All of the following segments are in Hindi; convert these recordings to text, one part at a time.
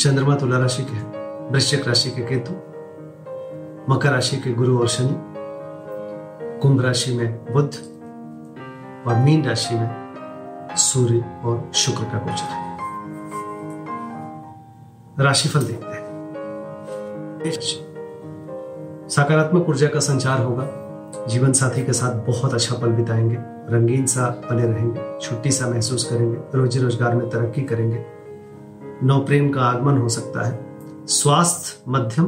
चंद्रमा तुला राशि के वृश्चिक राशि के केतु, मकर राशि के गुरु और शनि, कुंभ राशि में बुद्ध और मीन राशि में सूर्य और शुक्र का गोचर है। राशिफल देखते हैं। सकारात्मक ऊर्जा का संचार होगा। जीवन साथी के साथ बहुत अच्छा पल बिताएँगे। रंगीन सा बने रहेंगे। छुट्टी सा महसूस करेंगे। रोजी रोज़गार में तरक्की करेंगे। नौ प्रेम का आगमन हो सकता है। स्वास्थ्य, मध्यम,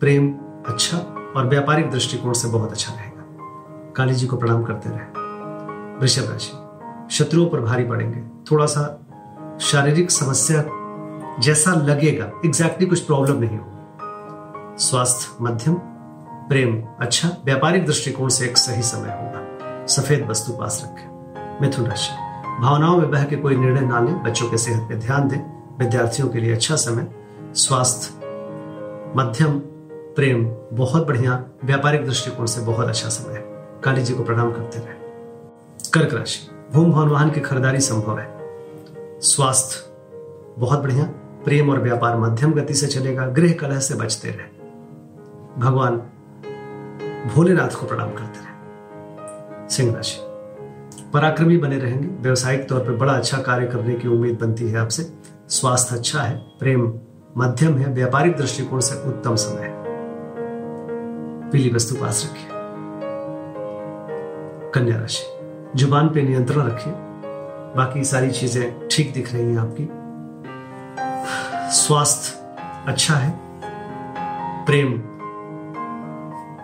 प्रेम अच्छा और व्यापारिक दृष्टिकोण से बहुत अच्छा रहेगा। काली जी को प्रणाम करते रहे। वृषभ राशि, शत्रुओं पर भारी पड़ेंगे। थोड़ा सा शारीरिक समस्या जैसा लगेगा एग्जैक्टली कुछ प्रॉब्लम नहीं होगी। स्वास्थ्य, मध्यम, प्रेम अच्छा व्यापारिक दृष्टिकोण से एक सही समय होगा। सफ़ेद वस्तु पास रखें। मिथुन राशि, भावनाओं में बह के कोई निर्णय ना लें, बच्चों के सेहत पे ध्यान दें। विद्यार्थियों के लिए अच्छा समय, स्वास्थ्य, मध्यम, प्रेम, बहुत बढ़िया, व्यापारिक दृष्टिकोण से बहुत अच्छा समय है। काली जी को प्रणाम करते रहे। कर्क राशि, भूम भवन वाहन की खरीदारी संभव है। स्वास्थ्य, बहुत बढ़िया, प्रेम और व्यापार मध्यम गति से चलेगा, गृह कलह से बचते रहे। भगवान भोलेनाथ को प्रणाम करते रहे। सिंह राशि, पराक्रमी बने रहेंगे। व्यवसायिक तौर पर बड़ा अच्छा कार्य करने की उम्मीद बनती है आपसे। स्वास्थ्य अच्छा है, प्रेम मध्यम है, व्यापारिक दृष्टिकोण से उत्तम समय है। पीली वस्तु पास रखिए कन्या राशि, ज़ुबान पे नियंत्रण रखिए बाकी सारी चीज़ें ठीक दिख रही हैं आपकी। स्वास्थ्य अच्छा है, प्रेम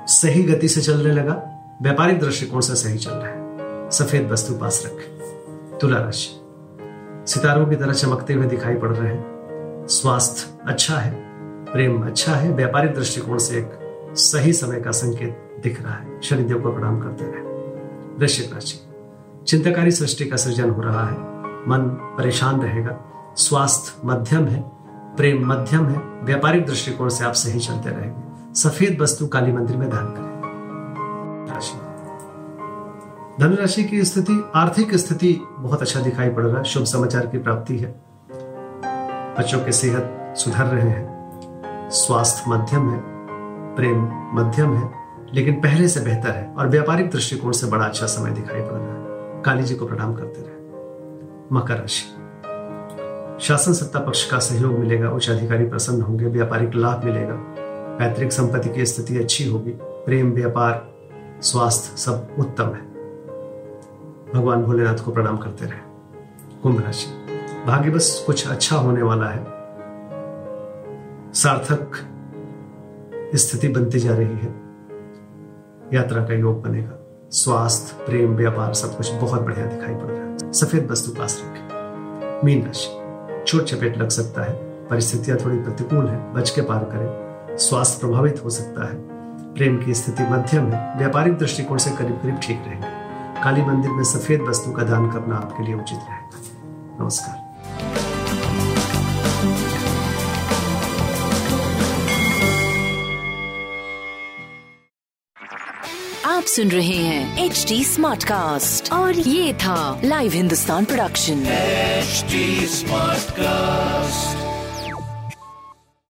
सही गति से चलने लगा, व्यापारिक दृष्टिकोण से सही चल रहा है। सफ़ेद वस्तु पास रखें। तुला राशि सितारों की तरह चमकते हुए दिखाई पड़ रहे हैं। स्वास्थ्य अच्छा है, प्रेम अच्छा है, व्यापारिक दृष्टिकोण से एक सही समय का संकेत दिख रहा है। शनिदेव को प्रणाम करते रहे। वृश्चिक राशि, चिंताकारी सृष्टि का सृजन हो रहा है। मन परेशान रहेगा। स्वास्थ्य मध्यम है, प्रेम मध्यम है, व्यापारिक दृष्टिकोण से आप सही चलते रहेंगे। सफ़ेद वस्तु काली मंदिर में दान करें। धनुराशि की स्थिति, आर्थिक स्थिति बहुत अच्छा दिखाई पड़ रहा है। शुभ समाचार की प्राप्ति है। बच्चों की सेहत सुधर रहे हैं। स्वास्थ्य मध्यम है, प्रेम मध्यम है, लेकिन पहले से बेहतर है और व्यापारिक दृष्टिकोण से बड़ा अच्छा समय दिखाई पड़ रहा है। काली जी को प्रणाम करते रहे। मकर राशि। शासन सत्ता पक्ष का सहयोग मिलेगा, उच्च अधिकारी प्रसन्न होंगे, व्यापारिक लाभ मिलेगा, पैतृक संपत्ति की स्थिति अच्छी होगी, प्रेम, व्यापार, स्वास्थ्य सब उत्तम है। भगवान भोलेनाथ को प्रणाम करते रहे। कुंभ राशि। भाग्य बस कुछ अच्छा होने वाला है। सार्थक स्थिति बनती जा रही है। यात्रा का योग बनेगा। स्वास्थ्य, प्रेम, व्यापार सब कुछ बहुत बढ़िया दिखाई पड़ रहा है। सफ़ेद वस्तु पास रखें। मीन राशि। छोट चपेट लग सकता है। परिस्थितियाँ थोड़ी प्रतिकूल है। बच के पार करें। स्वास्थ्य प्रभावित हो सकता है। प्रेम की स्थिति मध्यम है। व्यापारिक दृष्टिकोण से करीब करीब ठीक रहेंगे। काली मंदिर में सफ़ेद वस्तु का दान करना आपके लिए उचित रहेगा। नमस्कार। आप सुन रहे हैं एच डी स्मार्ट कास्ट और ये था live Hindustan production smart Smartcast.